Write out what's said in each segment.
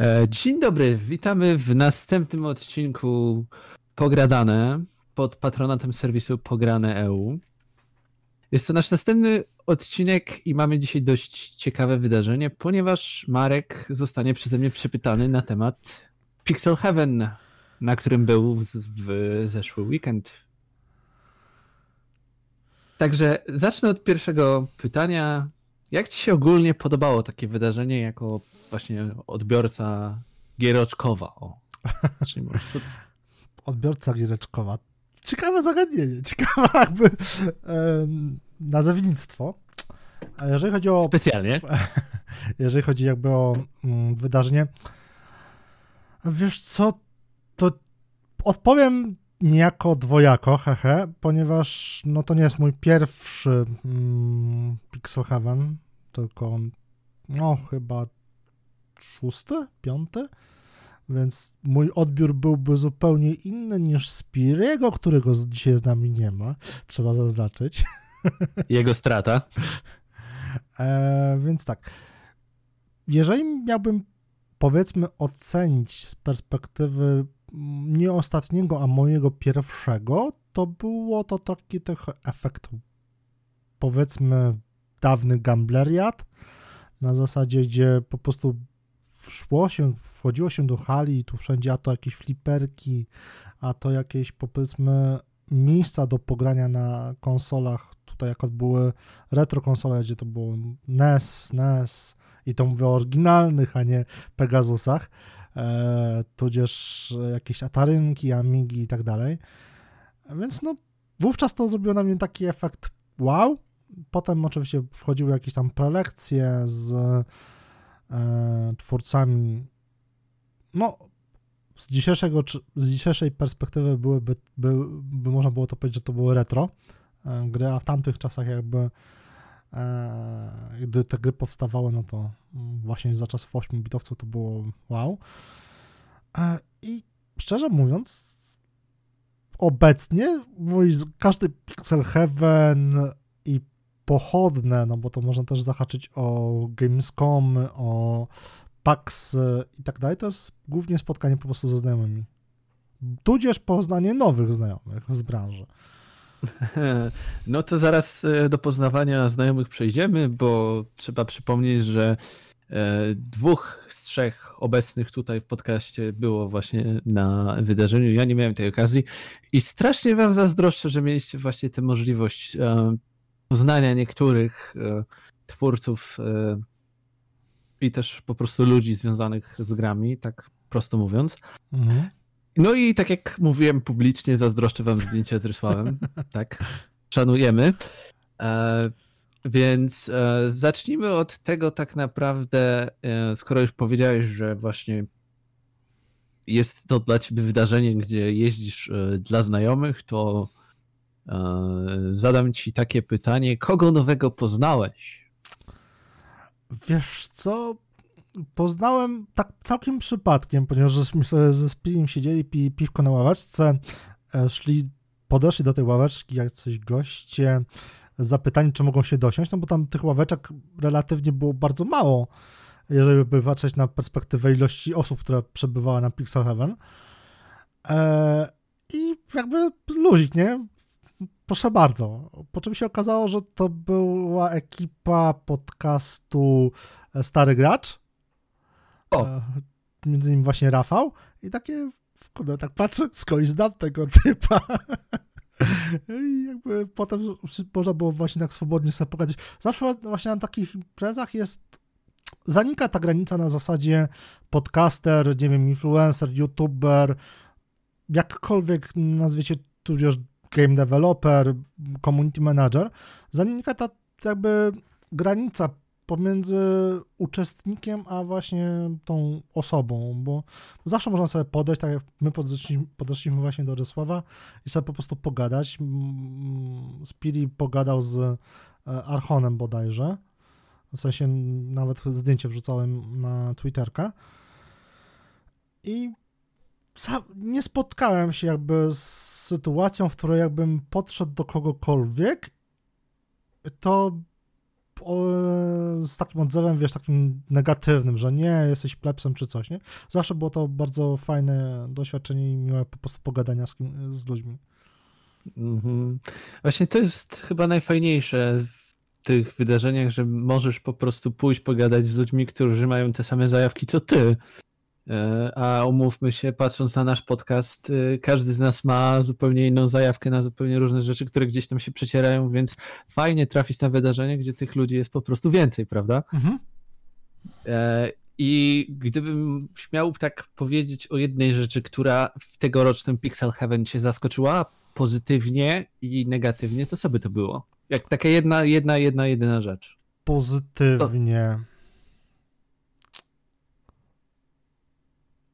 E, dzień dobry, witamy w następnym odcinku Pogradane pod patronatem serwisu Pograne EU. Jest to nasz następny odcinek i mamy dzisiaj dość ciekawe wydarzenie, ponieważ Marek zostanie przeze mnie przepytany na temat Pixel Heaven, na którym był w, w zeszły weekend. Także zacznę od pierwszego pytania. Jak ci się ogólnie podobało takie wydarzenie jako właśnie odbiorca giereczkowa? O. Odbiorca giereczkowa. Ciekawe zagadnienie, ciekawe jakby e, nazewnictwo. A jeżeli chodzi o... Specjalnie. Jeżeli chodzi jakby o mm, wydarzenie, wiesz co, to odpowiem niejako dwojako, hehe, ponieważ no to nie jest mój pierwszy mm, Pixel Heaven, tylko no chyba szósty, piąty, więc mój odbiór byłby zupełnie inny niż Spiriego, którego dzisiaj z nami nie ma, trzeba zaznaczyć. Jego strata. E, więc tak, jeżeli miałbym powiedzmy ocenić z perspektywy nie ostatniego, a mojego pierwszego, to było to taki trochę efekt powiedzmy dawny gambleriat, na zasadzie, gdzie po prostu szło się, wchodziło się do hali i tu wszędzie, a to jakieś fliperki, a to jakieś powiedzmy miejsca do pogrania na konsolach, tutaj jak były retro konsole, gdzie to było NES, NES i to mówię o oryginalnych, a nie Pegasusach, tudzież jakieś Atarynki, Amigi i tak dalej. Więc no, wówczas to zrobiło na mnie taki efekt wow, Potem oczywiście wchodziły jakieś tam prelekcje z e, twórcami. No, z, dzisiejszego, z dzisiejszej perspektywy byłyby, by, by można było to powiedzieć, że to były retro e, gry, a w tamtych czasach jakby e, gdy te gry powstawały, no to właśnie za czasów 8-bitowców to było wow. E, I szczerze mówiąc, obecnie mój każdy Pixel Heaven i pochodne, no bo to można też zahaczyć o Gamescom, o PAX i tak dalej, to jest głównie spotkanie po prostu ze znajomymi. Tudzież poznanie nowych znajomych z branży. No to zaraz e, do poznawania znajomych przejdziemy, bo trzeba przypomnieć, że e, dwóch z trzech obecnych tutaj w podcaście było właśnie na wydarzeniu. Ja nie miałem tej okazji i strasznie wam zazdroszczę, że mieliście właśnie tę możliwość e, poznania niektórych twórców i też po prostu ludzi związanych z grami, tak prosto mówiąc. Mhm. No i tak jak mówiłem publicznie, zazdroszczę wam zdjęcia z Rysławem. tak, szanujemy. E, więc zacznijmy od tego tak naprawdę, skoro już powiedziałeś, że właśnie jest to dla ciebie wydarzenie, gdzie jeździsz dla znajomych, to E, zadam ci takie pytanie: kogo nowego poznałeś? Wiesz co? Poznałem tak całkiem przypadkiem, ponieważ sobie ze Spirim siedzieli, pi, piwko na ławeczce, e, szli, podeszli do tej ławeczki jak coś goście, zapytani, czy mogą się dosiąść, no bo tam tych ławeczek relatywnie było bardzo mało, jeżeli by patrzeć na perspektywę ilości osób, które przebywały na Pixel Heaven. Eee, I jakby luzik, nie? Proszę bardzo. Po czym się okazało, że to była ekipa podcastu Stary Gracz. O. Między innymi właśnie Rafał. I takie, kurde, tak patrzę, skądś znam tego typa. I jakby potem można było właśnie tak swobodnie sobie pogadać. Zawsze właśnie na takich imprezach jest zanika ta granica na zasadzie podcaster, nie wiem, influencer, youtuber, jakkolwiek nazwiecie tudzież game developer, community manager, zanika ta jakby granica pomiędzy uczestnikiem a właśnie tą osobą, bo zawsze można sobie podejść, tak jak my podeszliśmy, podeszliśmy właśnie do Rzesława i sobie po prostu pogadać. Spiri pogadał z e, Archonem bodajże, w sensie nawet zdjęcie wrzucałem na Twitterka. I nie spotkałem się jakby z sytuacją, w której jakbym podszedł do kogokolwiek, to z takim odzewem, wiesz, takim negatywnym, że nie, jesteś plepsem czy coś, nie? Zawsze było to bardzo fajne doświadczenie i miłe po prostu pogadania z, kim, z ludźmi. Mhm. Właśnie to jest chyba najfajniejsze tych wydarzeniach, że możesz po prostu pójść pogadać z ludźmi, którzy mają te same zajawki co ty. E, a umówmy się, patrząc na nasz podcast, e, każdy z nas ma zupełnie inną zajawkę na zupełnie różne rzeczy, które gdzieś tam się przecierają, więc fajnie trafić na wydarzenie, gdzie tych ludzi jest po prostu więcej, prawda? Mhm. E, I gdybym śmiał tak powiedzieć o jednej rzeczy, która w tegorocznym Pixel Heaven się zaskoczyła pozytywnie i negatywnie, to co by to było? Jak taka jedna, jedna, jedna, jedyna rzecz. Pozytywnie. To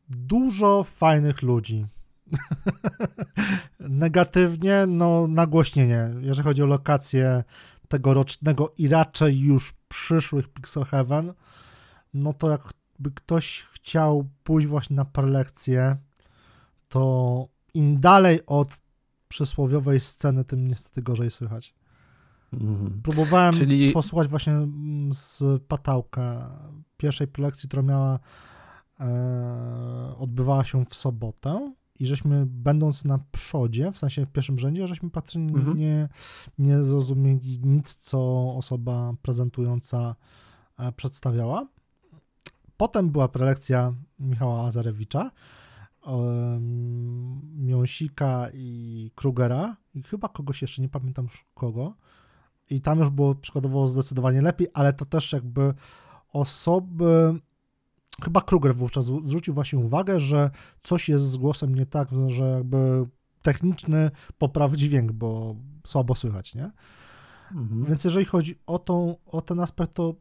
dużo fajnych ludzi. Negatywnie, no nagłośnienie, jeżeli chodzi o lokację tegorocznego i raczej już przyszłych Pixel Heaven, no to jakby ktoś chciał pójść właśnie na prelekcję, to im dalej od przysłowiowej sceny, tym niestety gorzej słychać. Mm. Próbowałem Czyli... posłuchać właśnie z Patałka pierwszej prelekcji, która miała odbywała się w sobotę i żeśmy będąc na przodzie, w sensie w pierwszym rzędzie, żeśmy praktycznie mhm. nie, nie zrozumieli nic, co osoba prezentująca e, przedstawiała. Potem była prelekcja Michała Azarewicza, Miąsika i Krugera i chyba kogoś jeszcze, nie pamiętam już kogo. I tam już było przykładowo zdecydowanie lepiej, ale to też jakby osoby chyba Kruger wówczas zwrócił właśnie uwagę, że coś jest z głosem nie tak, że jakby techniczny popraw dźwięk, bo słabo słychać, nie? Mhm. Więc jeżeli chodzi o, tą, o ten aspekt, to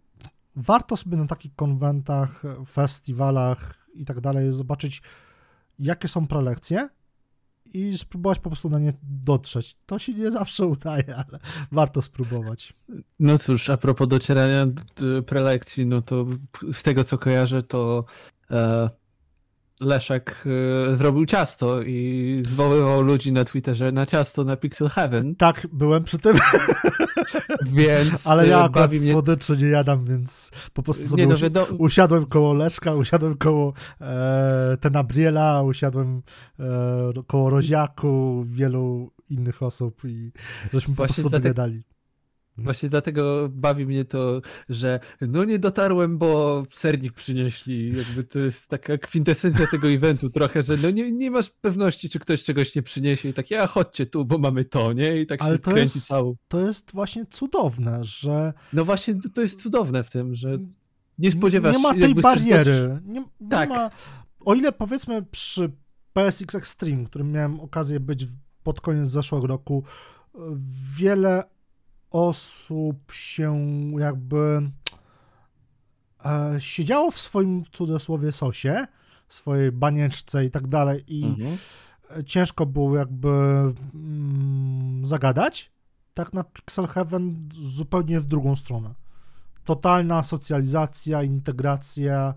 warto sobie na takich konwentach, festiwalach i tak dalej zobaczyć, jakie są prelekcje i spróbować po prostu na nie dotrzeć. To się nie zawsze udaje, ale warto spróbować. No cóż, a propos docierania do prelekcji, no to z tego co kojarzę, to e, Leszek e, zrobił ciasto i zwoływał ludzi na Twitterze na ciasto na Pixel Heaven. Tak, byłem przy tym. Więc Ale ja e, akurat mnie... słodyczy nie jadam, więc po prostu sobie nie, no, wiadomo... usiadłem koło Leszka, usiadłem koło e, Tenabriela, usiadłem e, koło Roziaku, wielu innych osób i żeśmy po prostu sobie gadali. Właśnie dlatego bawi mnie to, że no nie dotarłem, bo sernik przynieśli. Jakby to jest taka kwintesencja tego eventu trochę, że no nie, nie masz pewności, czy ktoś czegoś nie przyniesie i tak, ja chodźcie tu, bo mamy to, nie? I tak Ale się to kręci jest, całą. To jest właśnie cudowne, że... No właśnie to jest cudowne w tym, że nie spodziewasz się... Nie ma tej bariery. Nie, nie tak. ma... O ile powiedzmy przy PSX Extreme, którym miałem okazję być pod koniec zeszłego roku, wiele osób się jakby e, siedziało w swoim cudzysłowie sosie, w swojej banieczce i tak dalej i mhm. ciężko było jakby mm, zagadać, tak na Pixel Heaven zupełnie w drugą stronę. Totalna socjalizacja, integracja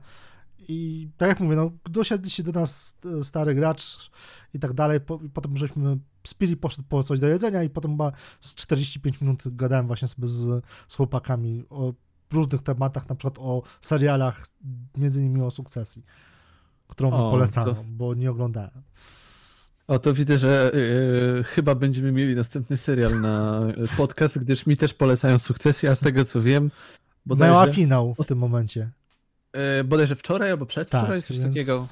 i tak jak mówię, no, dosiadli się do nas stary gracz i tak dalej, po, potem żeśmy Spiri poszedł po coś do jedzenia i potem chyba z 45 minut gadałem właśnie sobie z, z chłopakami o różnych tematach, na przykład o serialach, między innymi o sukcesji, którą o, polecano, to... bo nie oglądałem. O, to widzę, że yy, chyba będziemy mieli następny serial na podcast, gdyż mi też polecają sukcesję, a z tego co wiem. Bodajże... Miała finał w tym momencie. Yy, bodajże wczoraj albo przedwczoraj, tak, coś więc... takiego.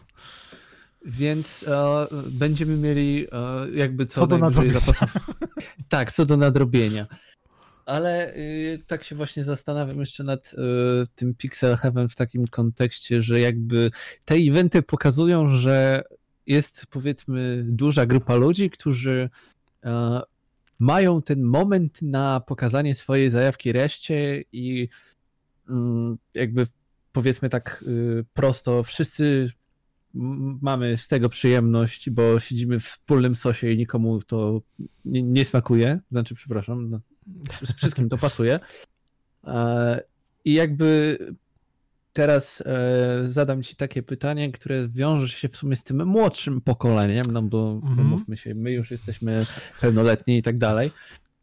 Więc e, będziemy mieli e, jakby co, co do nadrobienia. Zapasów. tak, co do nadrobienia. Ale y, tak się właśnie zastanawiam jeszcze nad y, tym Pixel Heaven w takim kontekście, że jakby te eventy pokazują, że jest powiedzmy duża grupa ludzi, którzy e, mają ten moment na pokazanie swojej zajawki reszcie i mm, jakby powiedzmy tak y, prosto, wszyscy mamy z tego przyjemność, bo siedzimy w wspólnym sosie i nikomu to nie, nie smakuje. Znaczy, przepraszam, no, z wszystkim to pasuje. E, I jakby teraz e, zadam ci takie pytanie, które wiąże się w sumie z tym młodszym pokoleniem, no bo, mhm. mówmy się, my już jesteśmy pełnoletni i tak dalej.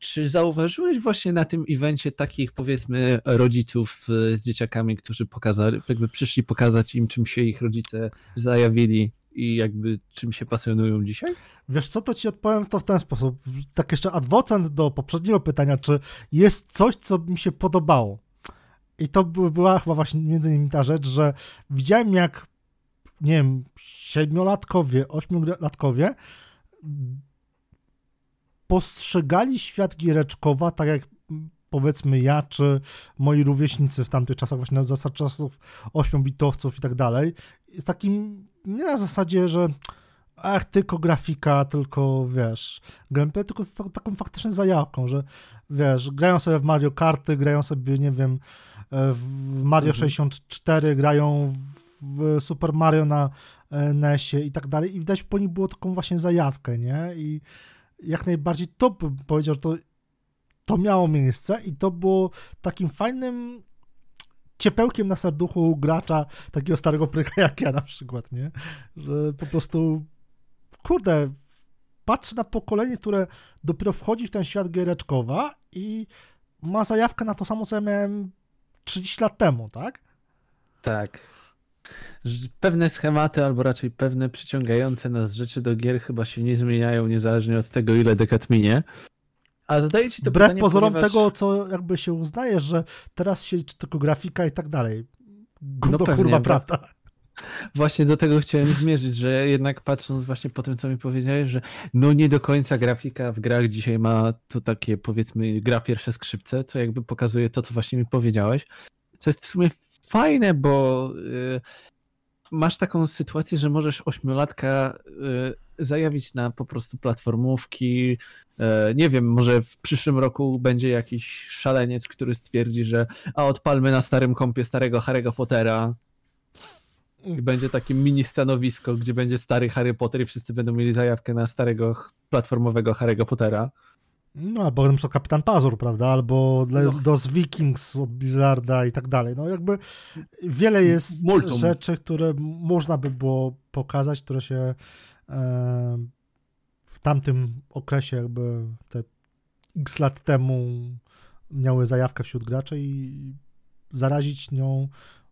Czy zauważyłeś właśnie na tym evencie takich powiedzmy rodziców z dzieciakami, którzy pokazali, jakby przyszli pokazać im, czym się ich rodzice zajawili i jakby czym się pasjonują dzisiaj? Wiesz co, to ci odpowiem to w ten sposób. Tak jeszcze adwocent do poprzedniego pytania, czy jest coś, co mi się podobało. I to była chyba właśnie między innymi ta rzecz, że widziałem jak, nie wiem, siedmiolatkowie, ośmiolatkowie postrzegali świat Giereczkowa tak jak powiedzmy ja, czy moi rówieśnicy w tamtych czasach, właśnie na zasadzie czasów ośmiobitowców i tak dalej, jest takim, nie na zasadzie, że ach, tylko grafika, tylko wiesz, gameplay, tylko z taką faktyczną zajawką, że wiesz, grają sobie w Mario Karty, grają sobie, nie wiem, e, w Mario mhm. 64, grają w Super Mario na e, NESie i tak dalej i widać po nich było taką właśnie zajawkę, nie? I jak najbardziej to powiedział, że to, to miało miejsce i to było takim fajnym ciepełkiem na serduchu gracza, takiego starego pryka jak ja na przykład, nie? Że po prostu, kurde, patrzę na pokolenie, które dopiero wchodzi w ten świat giereczkowa i ma zajawkę na to samo, co ja miałem 30 lat temu, tak? Tak. Pewne schematy, albo raczej pewne przyciągające nas rzeczy do gier chyba się nie zmieniają, niezależnie od tego, ile dekad minie. A zadaję ci to Wbrew pytanie, pozorom ponieważ... tego, co jakby się uznaje, że teraz się tylko grafika i tak dalej. Gówno no pewnie, kurwa, prawda? Właśnie do tego chciałem zmierzyć, że jednak patrząc właśnie po tym, co mi powiedziałeś, że no nie do końca grafika w grach dzisiaj ma to takie powiedzmy gra pierwsze skrzypce, co jakby pokazuje to, co właśnie mi powiedziałeś. Co jest w sumie fajne, bo y, masz taką sytuację, że możesz ośmiolatka y, zajawić na po prostu platformówki. Y, nie wiem, może w przyszłym roku będzie jakiś szaleniec, który stwierdzi, że a odpalmy na starym kompie starego Harry'ego Pottera. I będzie takie mini stanowisko, gdzie będzie stary Harry Potter i wszyscy będą mieli zajawkę na starego platformowego Harry'ego Pottera. No, albo na przykład Kapitan Pazur, prawda? Albo no. DOS Vikings od Blizzarda i tak dalej. No jakby wiele jest Multum. rzeczy, które można by było pokazać, które się e, w tamtym okresie jakby te x lat temu miały zajawkę wśród graczy i zarazić nią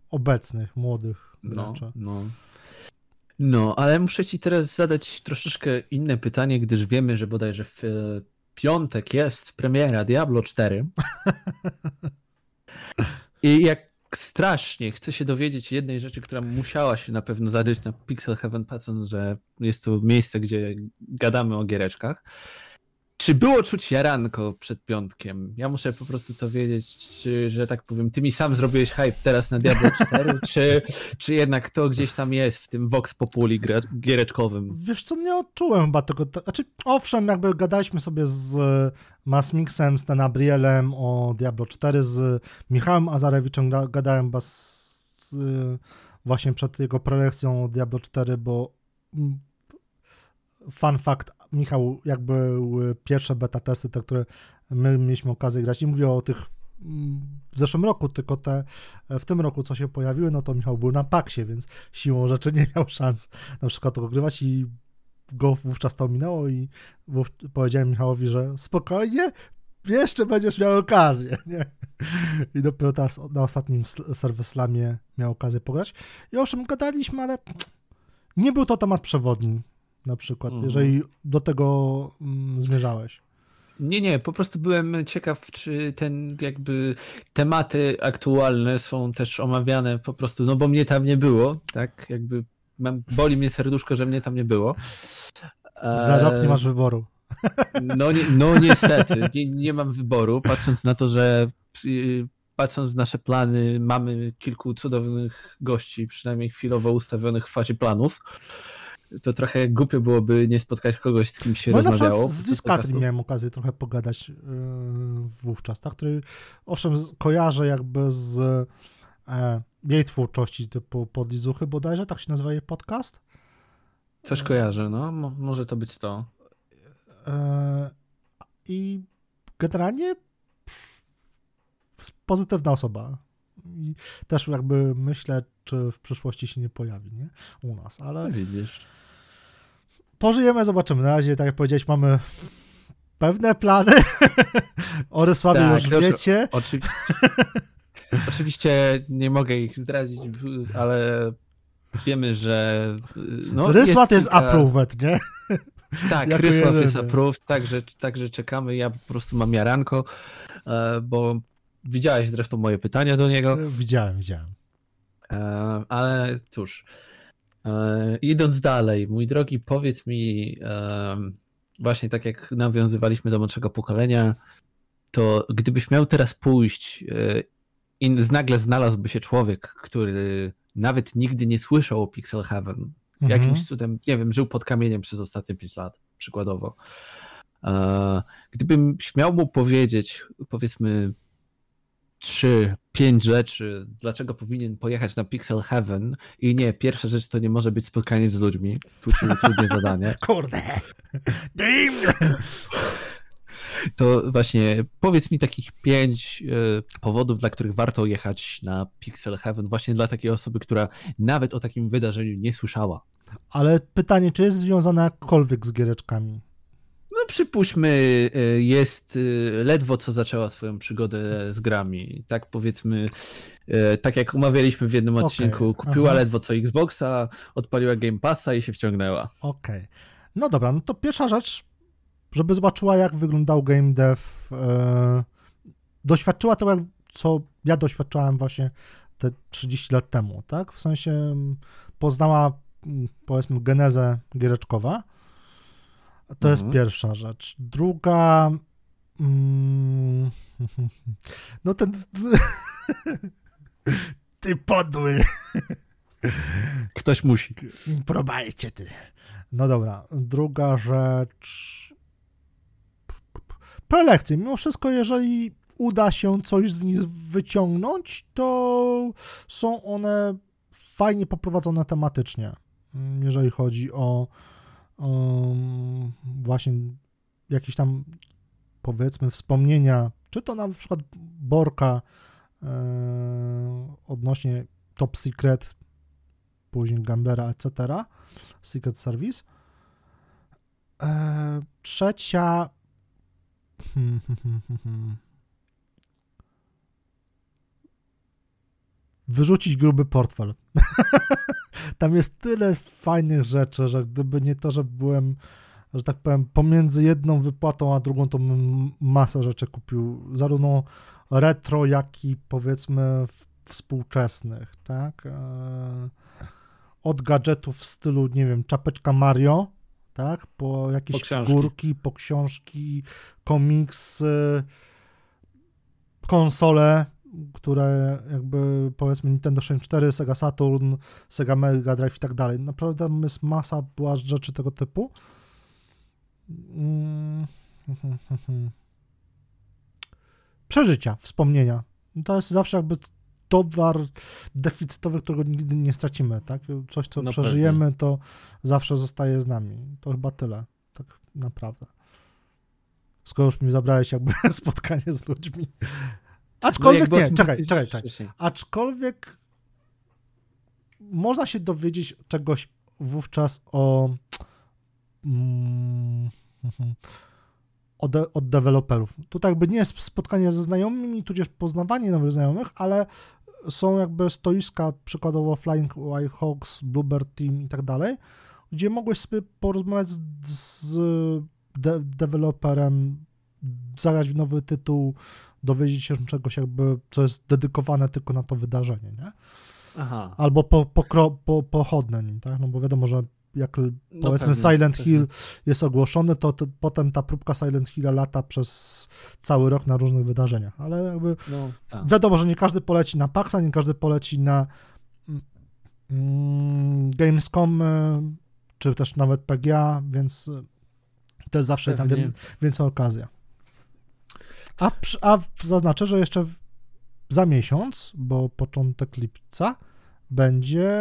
obecnych, młodych no, graczy. No, no. No, ale muszę ci teraz zadać troszeczkę inne pytanie, gdyż wiemy, że bodajże w piątek jest premiera Diablo 4. I jak strasznie chcę się dowiedzieć jednej rzeczy, która musiała się na pewno zadać na Pixel Heaven, patrząc, że jest to miejsce, gdzie gadamy o giereczkach. Czy było czuć jaranko przed piątkiem? Ja muszę po prostu to wiedzieć, czy, że tak powiem, ty mi sam zrobiłeś hype teraz na Diablo 4, czy, czy jednak to gdzieś tam jest w tym Vox Populi giereczkowym? Wiesz co, nie odczułem chyba tego, znaczy owszem, jakby gadaliśmy sobie z Masmixem, z Tenabrielem o Diablo 4, z Michałem Azarewiczem gadałem chyba z, właśnie przed jego prelekcją o Diablo 4, bo mm, fun fact, Michał, jak były pierwsze beta testy, te, które my mieliśmy okazję grać, nie mówię o tych w zeszłym roku, tylko te w tym roku, co się pojawiły, no to Michał był na paksie, więc siłą rzeczy nie miał szans na przykład ogrywać i go wówczas to minęło i powiedziałem Michałowi, że spokojnie, jeszcze będziesz miał okazję, nie? I dopiero teraz na ostatnim serwis Slamie miał okazję pograć. I owszem, gadaliśmy, ale nie był to temat przewodni na przykład, mhm. jeżeli do tego mm, zmierzałeś. Nie, nie, po prostu byłem ciekaw, czy ten jakby tematy aktualne są też omawiane po prostu, no bo mnie tam nie było, tak, jakby mam, boli mnie serduszko, że mnie tam nie było. Za rok nie masz wyboru. No, nie, no niestety, nie, nie mam wyboru, patrząc na to, że y, patrząc w nasze plany, mamy kilku cudownych gości, przynajmniej chwilowo ustawionych w fazie planów to trochę głupio byłoby nie spotkać kogoś, z kim się no, rozmawiało. Na z Discatry miałem okazję trochę pogadać yy, wówczas, tak, który owszem kojarzę jakby z e, jej twórczości typu Podlizuchy bodajże, tak się nazywa jej podcast. Coś kojarzę, no, może to być to. E, I generalnie pozytywna osoba. I też jakby myślę, czy w przyszłości się nie pojawi, nie? U nas, ale... No widzisz. Pożyjemy, zobaczymy. Na razie, tak jak powiedziałeś, mamy pewne plany. o Rysławie tak, już wiecie. Oczywiście, oczywiście nie mogę ich zdradzić, ale wiemy, że no, Rysłat jest, kilka... jest approved, nie? Tak, jako Rysław jest approved, także, także czekamy. Ja po prostu mam jaranko, e, bo widziałeś zresztą moje pytania do niego. Widziałem, widziałem. E, ale cóż, e, idąc dalej, mój drogi, powiedz mi, właśnie tak jak nawiązywaliśmy do młodszego pokolenia, to gdybyś miał teraz pójść i nagle znalazłby się człowiek, który nawet nigdy nie słyszał o Pixel Heaven, mhm. jakimś cudem, nie wiem, żył pod kamieniem przez ostatnie 5 lat, przykładowo. Gdybym śmiał mu powiedzieć, powiedzmy, trzy, pięć rzeczy, dlaczego powinien pojechać na Pixel Heaven i nie, pierwsza rzecz to nie może być spotkanie z ludźmi, tu się trudne zadanie. Kurde! To właśnie powiedz mi takich pięć e, powodów, dla których warto jechać na Pixel Heaven, właśnie dla takiej osoby, która nawet o takim wydarzeniu nie słyszała. Ale pytanie, czy jest związane jakkolwiek z giereczkami? No przypuśćmy, e, jest e, ledwo co zaczęła swoją przygodę z grami. Tak powiedzmy, tak jak umawialiśmy w jednym okay. odcinku, kupiła Aha. ledwo co Xboxa, odpaliła Game Passa i się wciągnęła. Okej. Okay. No dobra, no to pierwsza rzecz, żeby zobaczyła, jak wyglądał game dev. Doświadczyła tego, co ja doświadczałem właśnie te 30 lat temu, tak? W sensie poznała, powiedzmy, genezę giereczkowa. To mhm. jest pierwsza rzecz. Druga. Mm, no ten. Ty podły. Ktoś musi. Probajcie ty. No dobra. Druga rzecz prelekcje. Mimo wszystko, jeżeli uda się coś z nich wyciągnąć, to są one fajnie poprowadzone tematycznie, jeżeli chodzi o um, właśnie jakieś tam powiedzmy wspomnienia, czy to na przykład Borka e, odnośnie Top Secret, później Gamblera, etc., Secret Service. E, trzecia Wyrzucić gruby portfel. Tam jest tyle fajnych rzeczy, że gdyby nie to, że byłem, że tak powiem, pomiędzy jedną wypłatą a drugą, to bym masę rzeczy kupił. Zarówno retro, jak i powiedzmy współczesnych, tak? E, od gadżetów w stylu, nie wiem, czapeczka Mario, tak? Po jakieś po figurki, po książki, komiks, konsole, które jakby powiedzmy Nintendo 64, Sega Saturn, Sega Mega Drive i tak dalej. Naprawdę jest masa była rzeczy tego typu. Mm. Przeżycia, wspomnienia. To jest zawsze jakby towar deficytowy, którego nigdy nie stracimy, tak? Coś, co no przeżyjemy, pewnie. to zawsze zostaje z nami. To chyba tyle, tak naprawdę. Skoro już mi zabrałeś jakby spotkanie z ludźmi. Aczkolwiek no nie, czekaj, czekaj, czekaj. Aczkolwiek można się dowiedzieć czegoś wówczas o mm, od, od deweloperów. Tutaj jakby nie jest spotkanie ze znajomymi, tudzież poznawanie nowych znajomych, ale są jakby stoiska, przykładowo Flying Wild Hawks, Bluebird Team i tak dalej, gdzie mogłeś sobie porozmawiać z, z de deweloperem, zagrać w nowy tytuł, dowiedzieć się czegoś jakby, co jest dedykowane tylko na to wydarzenie, nie? Aha. Albo po, po, po, pochodne nim, tak? No bo wiadomo, że jak no powiedzmy pewnie, Silent pewnie. Hill jest ogłoszony, to, to, potem ta próbka Silent Hill lata przez cały rok na różnych wydarzeniach, ale jakby no, tak. wiadomo, że nie każdy poleci na PAXa, nie każdy poleci na mm, Gamescom, y, czy też nawet PGA, więc to jest zawsze tam więcej okazja. A, a zaznaczę, że jeszcze za miesiąc, bo początek lipca, będzie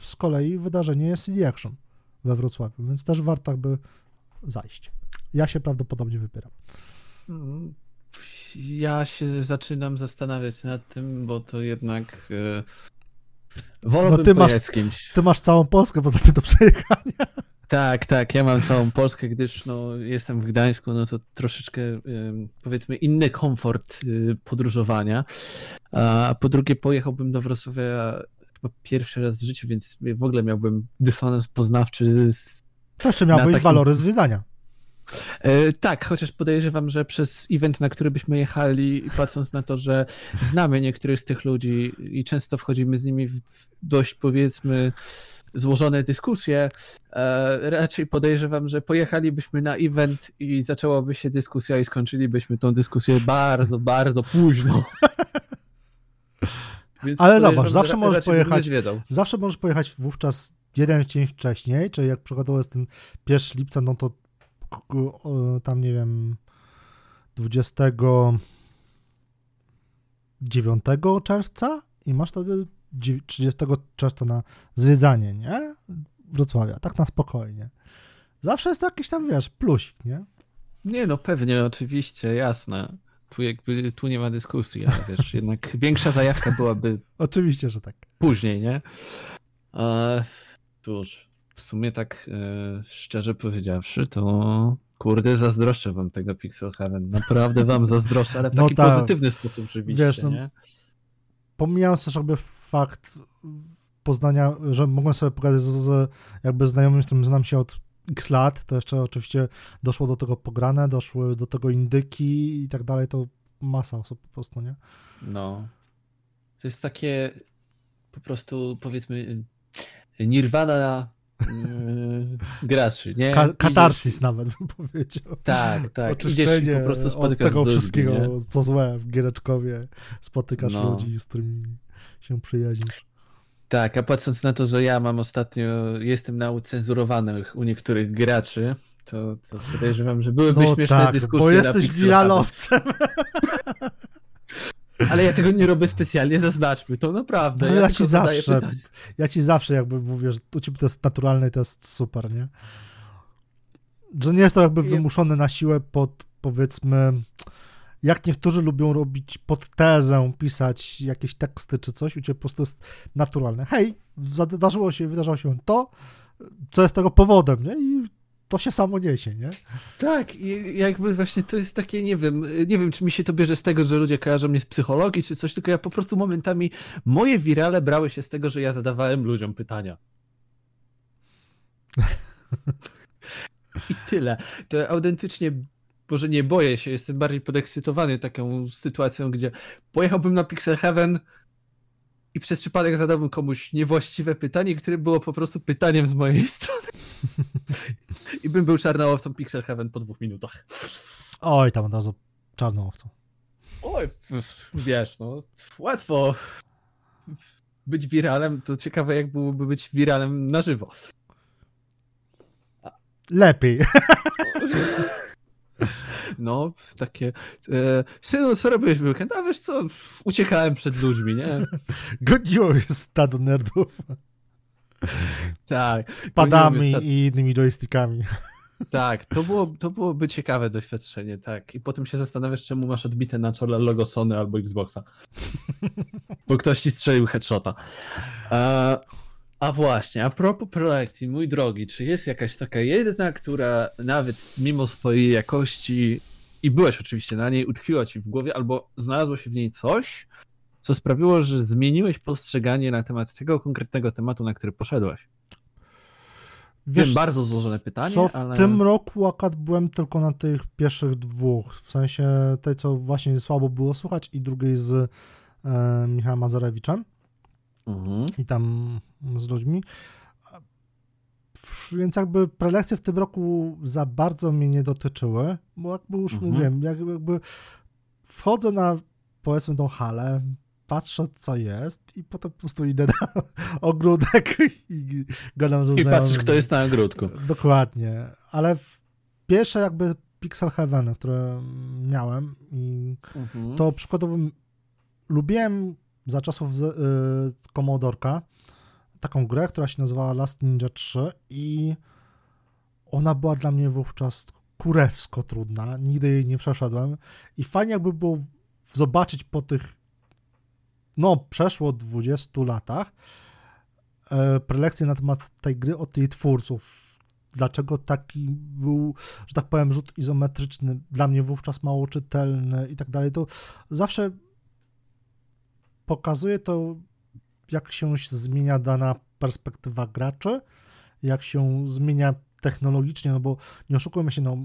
z kolei wydarzenie CD Action we Wrocławiu, więc też warto by zajść. Ja się prawdopodobnie wypieram. Ja się zaczynam zastanawiać nad tym, bo to jednak yy, wolałbym no ty masz. Ty masz całą Polskę poza tym do przejechania. Tak, tak, ja mam całą Polskę, gdyż no, jestem w Gdańsku, no to troszeczkę powiedzmy inny komfort y, podróżowania. A po drugie pojechałbym do Wrocławia chyba pierwszy raz w życiu, więc w ogóle miałbym dysonans poznawczy. Z, to jeszcze miałbyś takim... walory zwiedzania. E, tak, chociaż podejrzewam, że przez event, na który byśmy jechali, patrząc na to, że znamy niektórych z tych ludzi i często wchodzimy z nimi w dość powiedzmy złożone dyskusje, e, raczej podejrzewam, że pojechalibyśmy na event i zaczęłaby się dyskusja i skończylibyśmy tą dyskusję bardzo, bardzo późno. Więc Ale zobacz, zawsze możesz pojechać. Zawsze możesz pojechać wówczas jeden dzień wcześniej, czyli jak przykładowo jest ten 1 lipca, no to tam nie wiem 29 czerwca i masz wtedy 30 czerwca na zwiedzanie, nie? Wrocławia, tak na spokojnie. Zawsze jest to jakiś tam, wiesz, plusik, nie? Nie, no pewnie, oczywiście, jasne. Tu jakby, tu nie ma dyskusji, ale wiesz, jednak większa zajawka byłaby... oczywiście, że tak. Później, nie? E, cóż, w sumie tak e, szczerze powiedziawszy, to kurde, zazdroszczę wam tego Pixel Heaven. Naprawdę wam zazdroszczę, ale w no taki no pozytywny sposób oczywiście, wiesz, no, nie? Pomijając też jakby fakt poznania, że mogłem sobie pogadać z, z jakby znajomym, z którym znam się od x lat, to jeszcze oczywiście doszło do tego pograne, doszły do tego indyki i tak dalej, to masa osób po prostu, nie? No. To jest takie po prostu powiedzmy nirwana yy, graczy, nie? Ka katarsis Idziesz... nawet bym powiedział. Tak, tak. Oczyszczenie po prostu od tego ludzi, wszystkiego, nie? co złe w Giereczkowie. Spotykasz no. ludzi, z którymi się przyjaźnisz. Tak, a patrząc na to, że ja mam ostatnio, jestem na ucenzurowanych u niektórych graczy, to, to podejrzewam, że byłyby no śmieszne tak, dyskusje. Bo jesteś wiralowcem. Ale ja tego nie robię specjalnie, zaznaczmy to naprawdę. No, ja, ja ci zawsze, ja ci zawsze jakby mówię, że u ciebie to jest naturalne i to jest super, nie? Że nie jest to jakby wymuszone na siłę pod powiedzmy jak niektórzy lubią robić pod tezę, pisać jakieś teksty czy coś, u ciebie po prostu jest naturalne. Hej, zdarzyło się, wydarzyło się to, co jest tego powodem, nie? I to się samo niesie, nie? Tak, i jakby właśnie to jest takie, nie wiem, nie wiem, czy mi się to bierze z tego, że ludzie kojarzą mnie z psychologii, czy coś, tylko ja po prostu momentami, moje wirale brały się z tego, że ja zadawałem ludziom pytania. I tyle. To autentycznie może nie boję się, jestem bardziej podekscytowany taką sytuacją, gdzie pojechałbym na Pixel Heaven i przez przypadek zadałbym komuś niewłaściwe pytanie, które było po prostu pytaniem z mojej strony. I bym był czarnołowcą Pixel Heaven po dwóch minutach. Oj, tam od razu czarnołowcą. Oj, wiesz, no, łatwo być wiralem, to ciekawe jak byłoby być wiralem na żywo. Lepiej. No, takie. E, synu, co robiłeś w weekend? A wiesz co, uciekałem przed ludźmi, nie? Godziło jest stado nerdów. Tak. Z padami stad... i innymi joystickami. Tak, to, było, to byłoby ciekawe doświadczenie, tak. I potem się zastanawiasz, czemu masz odbite na czole logo Sony albo Xboxa. Bo ktoś ci strzelił headshota. E, a właśnie, a propos prelekcji, mój drogi, czy jest jakaś taka jedna, która nawet mimo swojej jakości i byłeś oczywiście na niej, utkwiła ci w głowie, albo znalazło się w niej coś, co sprawiło, że zmieniłeś postrzeganie na temat tego konkretnego tematu, na który poszedłeś? Wiesz, Wiem, bardzo złożone pytanie, co w ale... tym roku akad byłem tylko na tych pierwszych dwóch, w sensie tej, co właśnie słabo było słuchać i drugiej z e, Michałem Mazarewiczem mhm. i tam z ludźmi. Więc jakby prelekcje w tym roku za bardzo mnie nie dotyczyły, bo jakby już mhm. mówiłem, jakby wchodzę na powiedzmy tą halę, patrzę co jest i potem po prostu idę na ogródek i gadam ze I patrzysz kto jest na ogródku. Dokładnie, ale pierwsze jakby Pixel Heaven, które miałem i mhm. to przykładowo lubiłem za czasów z, y, Commodorka taką grę, która się nazywała Last Ninja 3 i ona była dla mnie wówczas kurewsko trudna, nigdy jej nie przeszedłem i fajnie jakby było zobaczyć po tych no przeszło 20 latach e, prelekcje na temat tej gry od jej twórców. dlaczego taki był, że tak powiem, rzut izometryczny dla mnie wówczas mało czytelny i tak dalej, to zawsze pokazuje to, jak się zmienia dana perspektywa graczy, jak się zmienia technologicznie, no bo nie oszukujmy się, no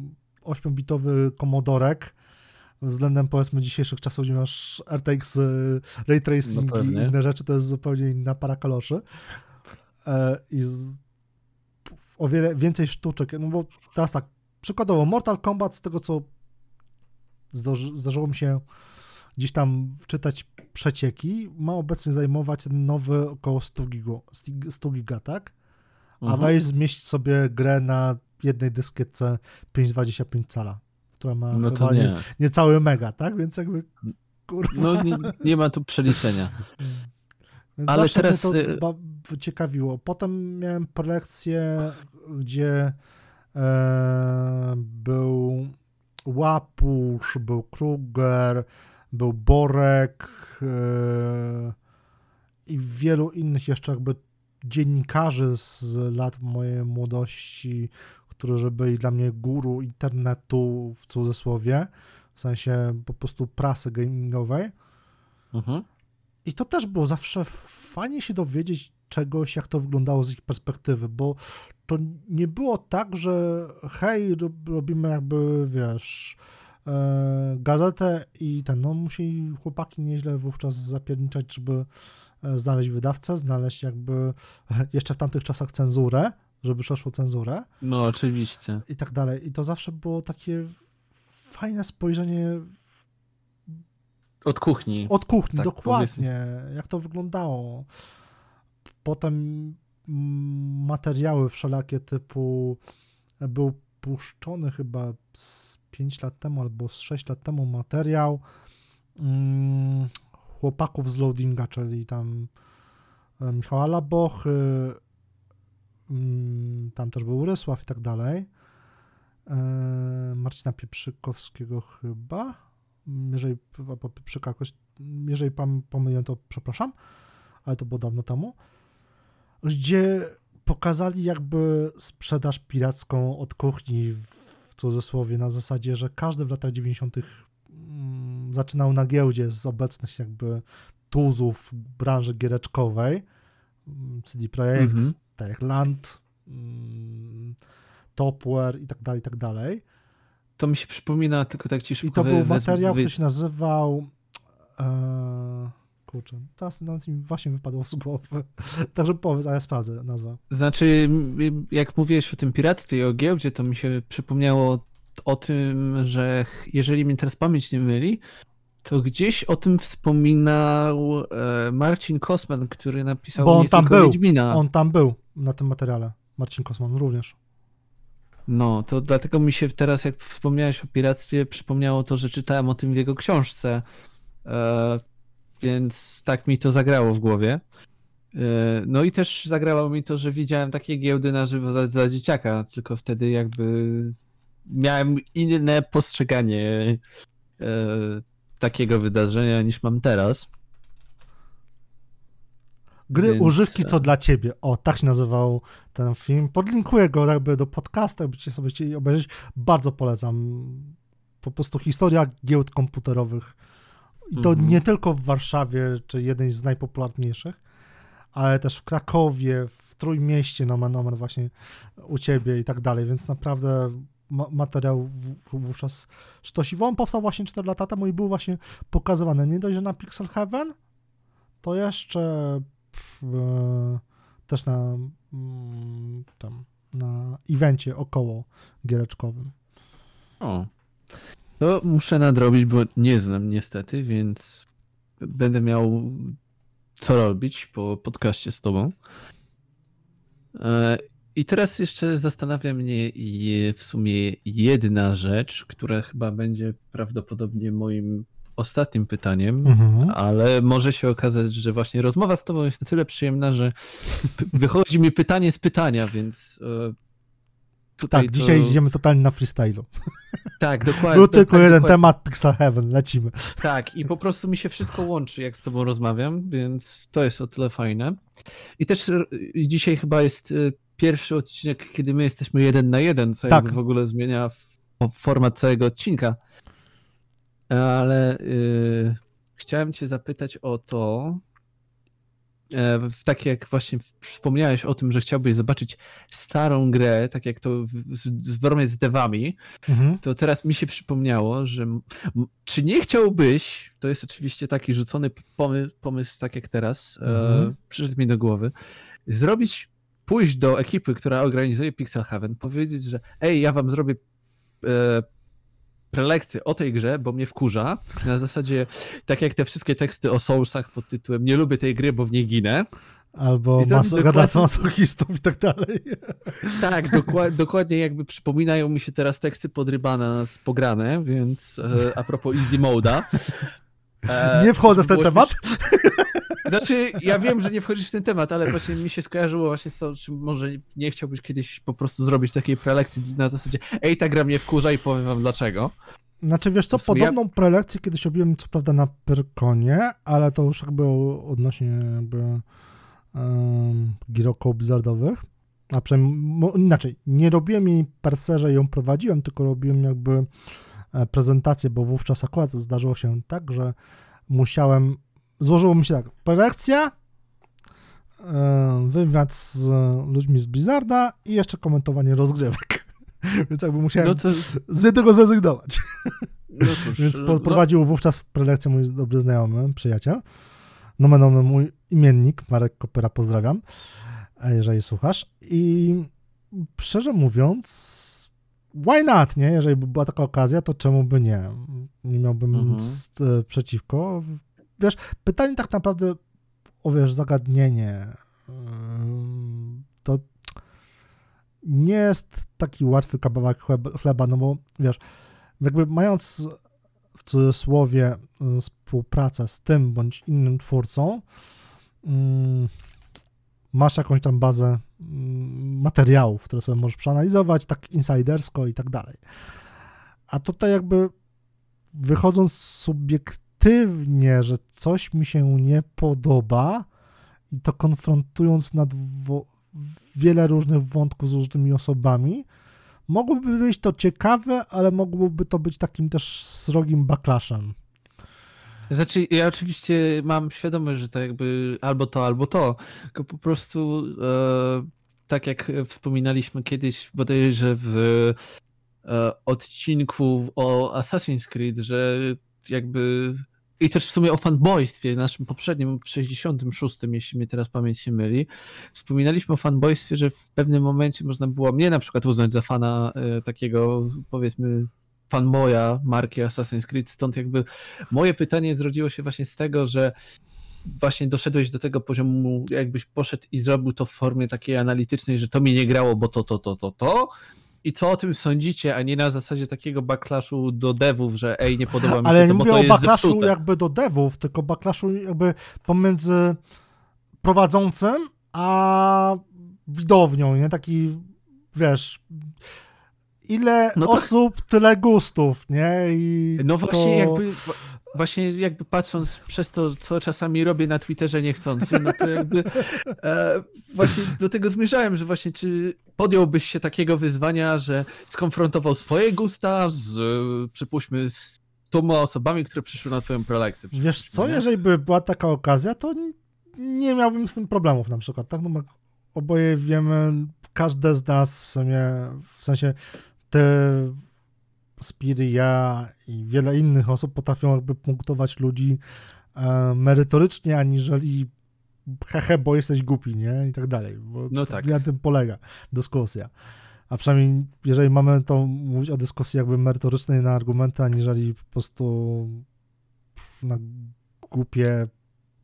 8-bitowy komodorek względem powiedzmy dzisiejszych czasów, gdzie masz RTX y, Ray Tracing no i inne rzeczy, to jest zupełnie inna para kaloszy. E, I z, o wiele więcej sztuczek, no bo teraz tak, przykładowo Mortal Kombat, z tego co zdarzyło mi się gdzieś tam wczytać przecieki, ma obecnie zajmować nowy około 100 giga, 100 giga tak? A mhm. weź zmieścić sobie grę na jednej dyskietce 5,25 cala, która ma no chyba nie. Nie, niecały mega, tak? Więc jakby kurwa. No nie, nie ma tu przeliczenia. Więc Ale teraz mnie to y- ciekawiło. Potem miałem prelekcję, gdzie e, był Łapusz, był Kruger, był Borek e, i wielu innych jeszcze jakby dziennikarzy z lat mojej młodości, którzy byli dla mnie guru internetu w cudzysłowie, w sensie po prostu prasy gamingowej. Mhm. I to też było zawsze fajnie się dowiedzieć czegoś, jak to wyglądało z ich perspektywy, bo to nie było tak, że hej, robimy jakby, wiesz, gazetę i ten, no musieli chłopaki nieźle wówczas zapierniczać, żeby e, znaleźć wydawcę, znaleźć jakby jeszcze w tamtych czasach cenzurę, żeby przeszło cenzurę. No oczywiście. I tak dalej. I to zawsze było takie fajne spojrzenie od kuchni. Od kuchni, tak dokładnie. Powiedzmy. Jak to wyglądało. Potem materiały wszelakie typu był puszczony chyba z 5 lat temu albo z 6 lat temu materiał mm, chłopaków z loadinga, czyli tam e, Michała Labochy, mm, tam też był Rysław i tak dalej. E, Marcina Pieprzykowskiego chyba jeżeli przy jakoś, jeżeli pan pomyliłem, to przepraszam, ale to było dawno temu, gdzie pokazali jakby sprzedaż piracką od kuchni w cudzysłowie, na zasadzie, że każdy w latach 90. Mm, zaczynał na giełdzie z obecnych jakby tuzów branży giereczkowej, mm, CD Projekt, mhm. tak jak Land, mm, Topware i tak dalej, i tak dalej to mi się przypomina, tylko tak ci szybko I to był materiał, który się nazywał... E, kurczę, teraz na tym właśnie wypadło z głowy. Także powiedz, a ja sprawdzę nazwę. Znaczy, jak mówiłeś o tym piractwie i o giełdzie, to mi się przypomniało o tym, że jeżeli mi teraz pamięć nie myli, to gdzieś o tym wspominał e, Marcin Kosman, który napisał Bo on tam był. Wiedźmina. On tam był na tym materiale. Marcin Kosman również. No, to dlatego mi się teraz, jak wspomniałeś o piractwie, przypomniało to, że czytałem o tym w jego książce. Więc tak mi to zagrało w głowie. E, no i też zagrało mi to, że widziałem takie giełdy na żywo za, za dzieciaka, tylko wtedy jakby miałem inne postrzeganie e, takiego wydarzenia niż mam teraz. Gry Więc... używki co dla ciebie. O, tak się nazywał ten film. Podlinkuję go jakby do podcastu, jakbyście sobie chcieli obejrzeć. Bardzo polecam. Po prostu historia giełd komputerowych. I to mm -hmm. nie tylko w Warszawie, czy jednej z najpopularniejszych, ale też w Krakowie, w Trójmieście, nomen nomen właśnie u ciebie i tak dalej, więc naprawdę ma materiał wówczas sztosiwy. On powstał właśnie 4 lata temu i był właśnie pokazywany nie dość, że na Pixel Heaven, to jeszcze w, też na mm, tam, na evencie około giereczkowym. O. To muszę nadrobić, bo nie znam niestety, więc będę miał co robić po podcaście z tobą. E, I teraz jeszcze zastanawia mnie w sumie jedna rzecz, która chyba będzie prawdopodobnie moim ostatnim pytaniem, mhm. ale może się okazać, że właśnie rozmowa z tobą jest na tyle przyjemna, że wychodzi mi pytanie z pytania, więc e, Tutaj tak, to... dzisiaj idziemy totalnie na freestylu. Tak, dokładnie. Był tylko tak, jeden dokładnie. temat, Pixel Heaven, lecimy. Tak, i po prostu mi się wszystko łączy, jak z tobą rozmawiam, więc to jest o tyle fajne. I też dzisiaj chyba jest pierwszy odcinek, kiedy my jesteśmy jeden na jeden, co Tak. w ogóle zmienia format całego odcinka. Ale y, chciałem cię zapytać o to, tak jak właśnie wspomniałeś o tym, że chciałbyś zobaczyć starą grę, tak jak to w, w, formie z devami, Mhm. to teraz mi się przypomniało, że czy nie chciałbyś, to jest oczywiście taki rzucony pomysł, pomysł tak jak teraz, Mhm. e, przyszedł mi do głowy, zrobić, pójść do ekipy, która organizuje Pixel Heaven, powiedzieć, że ej, ja wam zrobię e, prelekcję o tej grze, bo mnie wkurza, na zasadzie, tak jak te wszystkie teksty o Soulsach pod tytułem nie lubię tej gry, bo w niej ginę, Albo I zrobić mas- dokładnie- masochistów i tak dalej. Tak, dokła- dokładnie jakby przypominają mi się teraz teksty podrybane z pograne, więc e, a propos Easy Moda. E, Nie wchodzę w ten temat. śmiesz- Znaczy, ja wiem, że nie wchodzisz w ten temat, ale właśnie mi się skojarzyło właśnie z to, czy może nie chciałbyś kiedyś po prostu zrobić takiej prelekcji na zasadzie ej, ta gra mnie wkurza i powiem wam dlaczego. Znaczy, wiesz co, sumie ja- podobną prelekcję kiedyś robiłem, co prawda na Pyrkonie, ale to już jakby odnośnie jakby um, gier około blizzardowych. A przynajmniej, inaczej, nie robiłem jej per se, że ją prowadziłem, tylko robiłem jakby e, prezentację, bo wówczas akurat zdarzyło się tak, że musiałem, złożyło mi się tak, prelekcja, e, wywiad z ludźmi z Blizzarda i jeszcze komentowanie rozgrywek. Więc jakby musiałem No to, z jednego zrezygnować. no cóż, Więc no, prowadził wówczas prelekcję mój dobry znajomy, przyjaciel. Nomen omen mój imiennik, Marek Kopera, pozdrawiam, e, jeżeli słuchasz. I szczerze mówiąc, why not, nie? Jeżeli by była taka okazja, to czemu by nie? Nie miałbym Mhm. nic e, przeciwko. Wiesz, pytanie tak naprawdę o, wiesz, zagadnienie ym, to nie jest taki łatwy kawałek chleb- chleba, no bo wiesz, jakby mając w cudzysłowie y, współpracę z tym bądź innym twórcą, mm, masz jakąś tam bazę materiałów, które sobie możesz przeanalizować tak insidersko i tak dalej. A tutaj jakby wychodząc subiektywnie, że coś mi się nie podoba i to konfrontując wo- wiele różnych wątków z różnymi osobami, mogłoby być to ciekawe, ale mogłoby to być takim też srogim backlashem. Znaczy, ja oczywiście mam świadomość, że to jakby albo to, albo to, tylko po prostu e, tak jak wspominaliśmy kiedyś bodajże w e, odcinku o Assassin's Creed, że jakby i też w sumie o fanboystwie, naszym poprzednim, w 66, jeśli mnie teraz pamięć nie myli, wspominaliśmy o fanboystwie, że w pewnym momencie można było mnie na przykład uznać za fana e, takiego, powiedzmy, fanboya marki Assassin's Creed, stąd jakby moje pytanie zrodziło się właśnie z tego, że właśnie doszedłeś do tego poziomu, jakbyś poszedł i zrobił to w formie takiej analitycznej, że to mi nie grało, bo to, to, to, to, to. I co o tym sądzicie, a nie na zasadzie takiego backlashu do devów, że ej, nie podoba mi Ale się ja to, nie mówię o backlashu zepsute. jakby do devów, tylko backlashu jakby pomiędzy prowadzącym a widownią, nie? Taki, wiesz, ile No to- osób, tyle gustów, nie? I No właśnie to... jakby właśnie jakby patrząc przez to, co czasami robię na Twitterze niechcący, no to jakby e, właśnie do tego zmierzałem, że właśnie czy podjąłbyś się takiego wyzwania, że skonfrontował swoje gusta z, przypuśćmy, z tą osobami, które przyszły na twoją prelekcję. Wiesz co, nie? jeżeli by była taka okazja, to nie miałbym z tym problemów na przykład, tak? No, bo oboje wiemy, każde z nas w sumie, w sensie te Spiry, ja i wiele innych osób potrafią jakby punktować ludzi e, merytorycznie, aniżeli hehe, bo jesteś głupi, nie? I tak dalej. Bo No tak. Na tym polega dyskusja. A przynajmniej, jeżeli mamy to mówić o dyskusji jakby merytorycznej na argumenty, aniżeli po prostu na głupie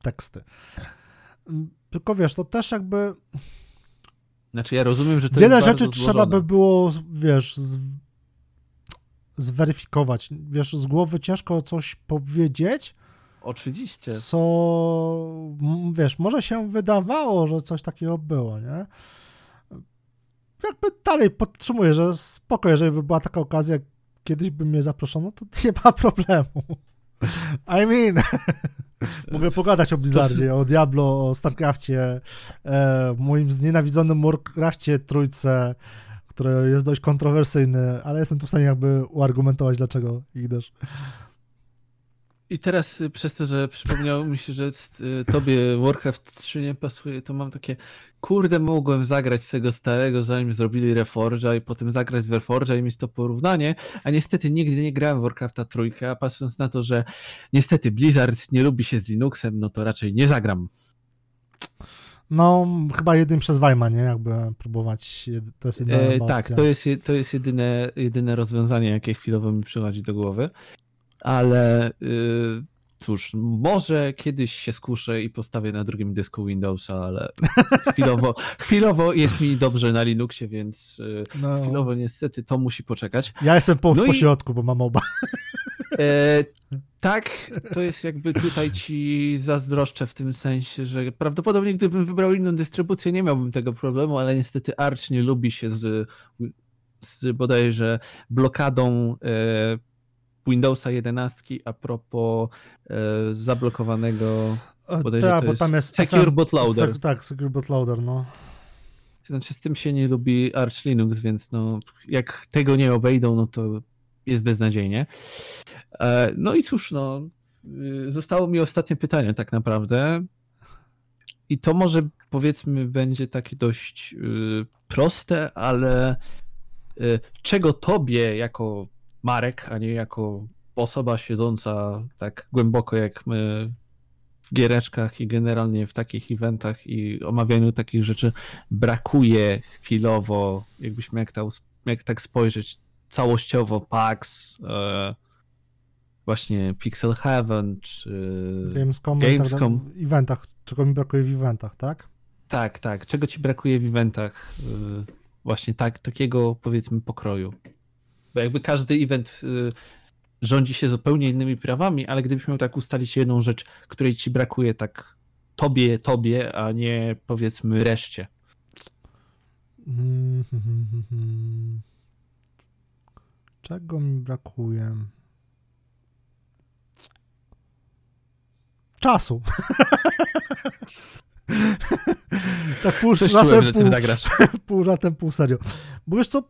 teksty. Tylko wiesz, to też jakby Znaczy ja rozumiem, że to wiele rzeczy trzeba by było, wiesz, z, zweryfikować. Wiesz, z głowy ciężko coś powiedzieć, Oczywiście. co, wiesz, może się wydawało, że coś takiego było, nie? Jakby dalej podtrzymuję, że spoko, jeżeli by była taka okazja, kiedyś by mnie zaproszono, to nie ma problemu. I mean, Mogę pogadać o Blizzardzie, o Diablo, o StarCraftie, e, moim znienawidzonym Warcraftie trójce, które jest dość kontrowersyjny, ale jestem tu w stanie jakby uargumentować, dlaczego ich też. I teraz y, przez to, że przypomniało mi się, że y, tobie Warcraft 3 nie pasuje, to mam takie, kurde, mogłem zagrać w tego starego, zanim zrobili Reforge'a i potem zagrać w Reforge'a i mieć to porównanie, a niestety nigdy nie grałem w Warcrafta trójkę, a patrząc na to, że niestety Blizzard nie lubi się z Linuxem, no to raczej nie zagram. No, chyba jedynie przez Wajma, nie? Jakby próbować, to jest jedyna e, Tak, to jest, to jest jedyne, jedyne rozwiązanie, jakie chwilowo mi przychodzi do głowy ale yy, cóż, może kiedyś się skuszę i postawię na drugim dysku Windowsa, ale chwilowo, chwilowo jest mi dobrze na Linuxie, więc yy, no. chwilowo niestety to musi poczekać. Ja jestem po, no po środku, bo mam oba. E, tak, to jest jakby tutaj ci zazdroszczę w tym sensie, że prawdopodobnie gdybym wybrał inną dystrybucję, nie miałbym tego problemu, ale niestety Arch nie lubi się z, z bodajże blokadą e, Windowsa 11 a propos e, zablokowanego bodajże Ta, bo tam jest Secure Bootloader. tak, Secure Bootloader, no. Znaczy z tym się nie lubi Arch Linux, więc no, jak tego nie obejdą, no to jest beznadziejnie. E, no i cóż, no, y, zostało mi ostatnie pytanie tak naprawdę. I to może powiedzmy będzie takie dość y, proste, ale y, czego tobie jako Marek, a nie jako osoba siedząca tak głęboko jak my w giereczkach i generalnie w takich eventach i omawianiu takich rzeczy brakuje chwilowo, jakbyśmy jak, ta, jak tak spojrzeć całościowo PAX, e, właśnie Pixel Heaven czy Gamescom, Gamescom. Tak, eventach, czego mi brakuje w eventach, tak? Tak, tak. Czego ci brakuje w eventach? E, właśnie tak, takiego powiedzmy pokroju. Bo jakby każdy event y, rządzi się zupełnie innymi prawami, ale gdybyś miał tak ustalić jedną rzecz, której ci brakuje tak tobie, tobie, a nie powiedzmy reszcie. Czego mi brakuje? Czasu. tak pół Coś żartem, czułem, pół, zagrasz. pół żartem, pół serio. Bo wiesz co,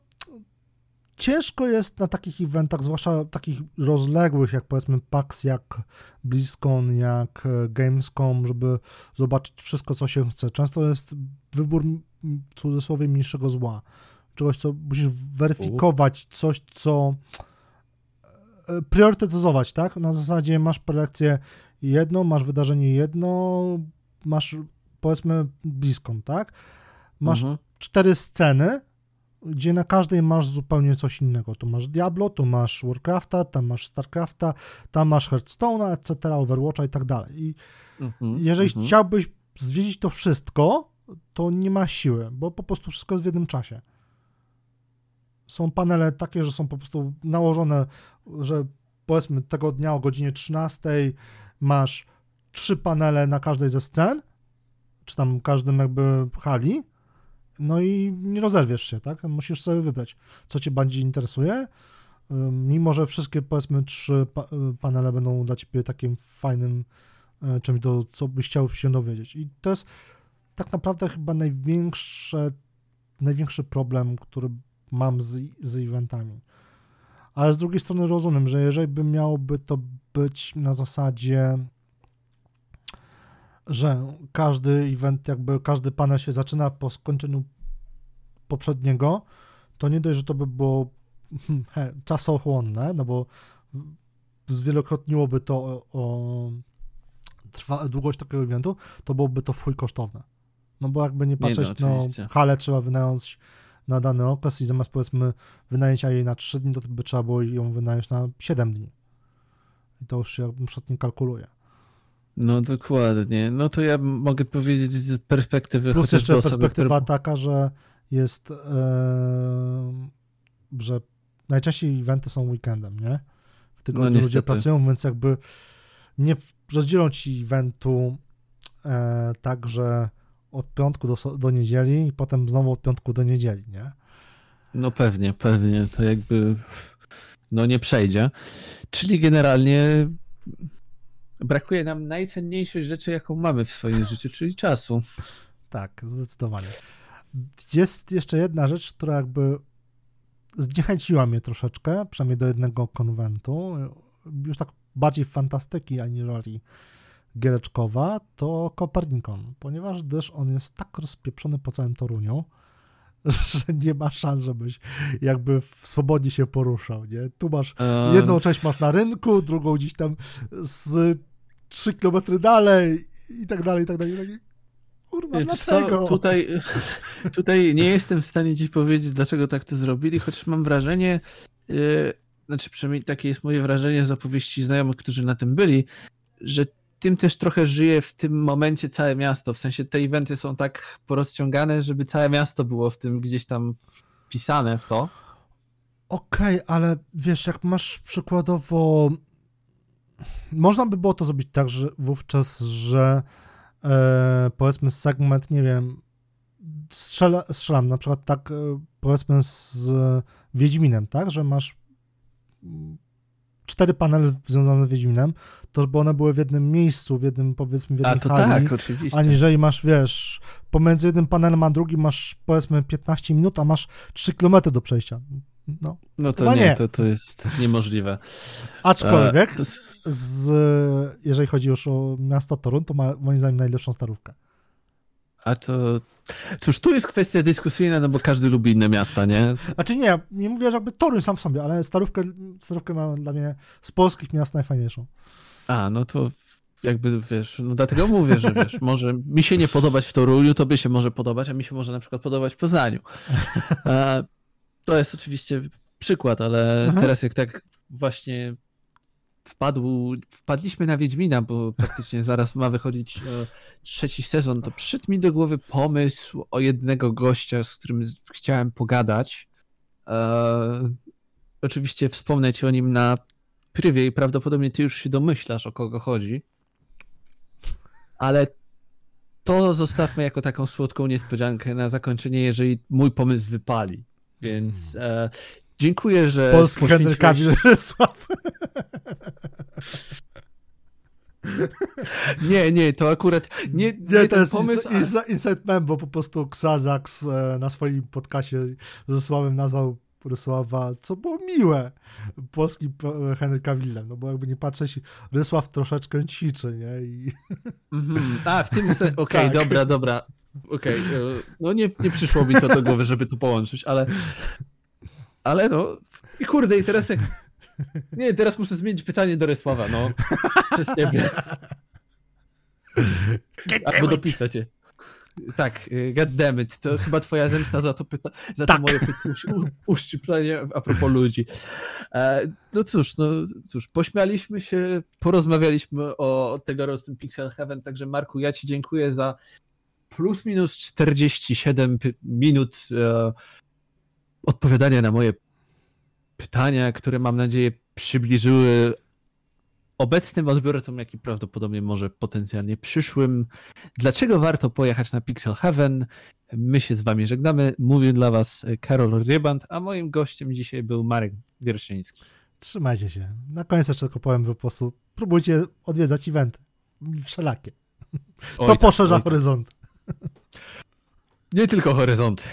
ciężko jest na takich eventach, zwłaszcza takich rozległych, jak powiedzmy PAX, jak BlizzCon, jak e, Gamescom, żeby zobaczyć wszystko, co się chce. Często jest wybór w cudzysłowie mniejszego zła. Czegoś, co musisz weryfikować, coś, co e, priorytetyzować, tak? Na zasadzie masz prelekcję jedną, masz wydarzenie jedno, masz powiedzmy BlizzCon, tak? Masz mhm. cztery sceny, gdzie na każdej masz zupełnie coś innego. Tu masz Diablo, tu masz Warcrafta, tam masz Starcrafta, tam masz Hearthstone'a, etc., Overwatcha i tak dalej. I mm-hmm, jeżeli mm-hmm. chciałbyś zwiedzić to wszystko, to nie ma siły, bo po prostu wszystko jest w jednym czasie. Są panele takie, że są po prostu nałożone, że powiedzmy tego dnia o godzinie 13 masz trzy panele na każdej ze scen, czy tam każdym jakby hali, no i nie rozerwiesz się, tak? Musisz sobie wybrać, co cię bardziej interesuje. Mimo, że wszystkie, powiedzmy, trzy panele będą dla ciebie takim fajnym e, czymś, do, co byś chciał się dowiedzieć. I to jest tak naprawdę chyba największe, największy problem, który mam z, z eventami. Ale z drugiej strony rozumiem, że jeżeli by miałoby to być na zasadzie że każdy event, jakby każdy panel się zaczyna po skończeniu poprzedniego, to nie dość, że to by było he, czasochłonne, no bo zwielokrotniłoby to o, o trwa, długość takiego eventu, to byłoby to w kosztowne. No bo jakby nie patrzeć, nie no, no halę trzeba wynająć na dany okres i zamiast powiedzmy wynajęcia jej na 3 dni, to by trzeba było ją wynająć na 7 dni. I to już się nie kalkuluje. No dokładnie. No to ja mogę powiedzieć z perspektywy. Plus jeszcze perspektywa taka, że jest, e, że najczęściej eventy są weekendem, nie? W tygodniu no, ludzie pracują, więc jakby nie rozdzielą ci eventu e, tak, że od piątku do, do niedzieli i potem znowu od piątku do niedzieli, nie? No pewnie, pewnie. To jakby no nie przejdzie. Czyli generalnie brakuje nam najcenniejszej rzeczy, jaką mamy w swoim życiu, czyli czasu. Tak, zdecydowanie. Jest jeszcze jedna rzecz, która jakby zniechęciła mnie troszeczkę, przynajmniej do jednego konwentu, już tak bardziej fantastyki aniżeli giereczkowa, to Kopernikon, ponieważ gdyż on jest tak rozpieprzony po całym Toruniu, że nie ma szans, żebyś jakby swobodnie się poruszał, nie? Tu masz, e, jedną część masz na rynku, drugą gdzieś tam z 3 kilometry dalej i tak dalej, i tak dalej. I tak dalej. Kurwa, dlaczego? Tutaj, tutaj nie jestem w stanie ci powiedzieć, dlaczego tak to zrobili, chociaż mam wrażenie, yy, znaczy przynajmniej takie jest moje wrażenie z opowieści znajomych, którzy na tym byli, że tym też trochę żyje w tym momencie całe miasto. W sensie te eventy są tak porozciągane, żeby całe miasto było w tym gdzieś tam wpisane w to. Okej, okay, ale wiesz, jak masz przykładowo. Można by było to zrobić tak, że wówczas, że e, powiedzmy segment, nie wiem, strzela, strzelam na przykład tak, e, powiedzmy z Wiedźminem, tak, że masz cztery panele związane z Wiedźminem, to żeby one były w jednym miejscu, w jednym, powiedzmy, w jednej a, to hali, tak, oczywiście. aniżeli masz, wiesz, pomiędzy jednym panelem a drugim masz, powiedzmy, 15 minut, a masz 3 km do przejścia. No, no to nie, nie, To, to jest niemożliwe. Aczkolwiek, e, z, jeżeli chodzi już o miasto Torun, to ma moim zdaniem najlepszą starówkę. A to. Cóż, tu jest kwestia dyskusyjna, no bo każdy lubi inne miasta, nie? Znaczy nie, nie mówię, że jakby Toruń sam w sobie, ale starówkę, starówkę mam dla mnie z polskich miast najfajniejszą. A, no to jakby wiesz, no dlatego mówię, że wiesz, może mi się nie podobać w Toruniu, to by się może podobać, a mi się może na przykład podobać w Poznaniu. A, to jest oczywiście przykład, ale Aha. teraz jak tak właśnie wpadł, wpadliśmy na Wiedźmina, bo praktycznie zaraz ma wychodzić e, trzeci sezon, to przyszedł mi do głowy pomysł o jednego gościa, z którym chciałem pogadać. E, oczywiście wspomnę ci o nim na prywie i prawdopodobnie ty już się domyślasz, o kogo chodzi. Ale to zostawmy jako taką słodką niespodziankę na zakończenie, jeżeli mój pomysł wypali. Więc e, dziękuję, że. Polski poświęciłeś... Henryk Nie, nie, to akurat nie, nie, nie to jest pomysł. Inside, inside mem, bo po prostu Xazax e, na swoim podcastie ze Sławem nazwał Rysława, co było miłe, polskim e, Henry Cavillem, no bo jakby nie patrzeć, Rysław troszeczkę ćwiczy, nie? I... Mm -hmm. A, w tym sensie, okej, okay, tak. dobra, dobra, okej, okay. E, no nie, nie przyszło mi to do głowy, żeby to połączyć, ale ale no, i kurde, i teraz jak nie, teraz muszę zmienić pytanie do Rysława, no. Przez ciebie. Albo dopisać je. Tak, y, goddammit, to chyba twoja zemsta za to pyta, za tak. to moje pytanie, uszczyplenie a propos ludzi. E, no cóż, no cóż, pośmialiśmy się, porozmawialiśmy o tegorocznym Pixel Heaven, także Marku, ja ci dziękuję za plus minus 47 minut e, odpowiadania na moje pytania, które mam nadzieję przybliżyły obecnym odbiorcom, jak i prawdopodobnie może potencjalnie przyszłym, dlaczego warto pojechać na Pixel Heaven. My się z wami żegnamy. Mówił dla was Karol Ryband, a moim gościem dzisiaj był Marek Wierszyński. Trzymajcie się. Na koniec jeszcze tylko powiem, po prostu próbujcie odwiedzać eventy. Wszelakie. Oj to tak, poszerza horyzont. Nie tylko horyzonty.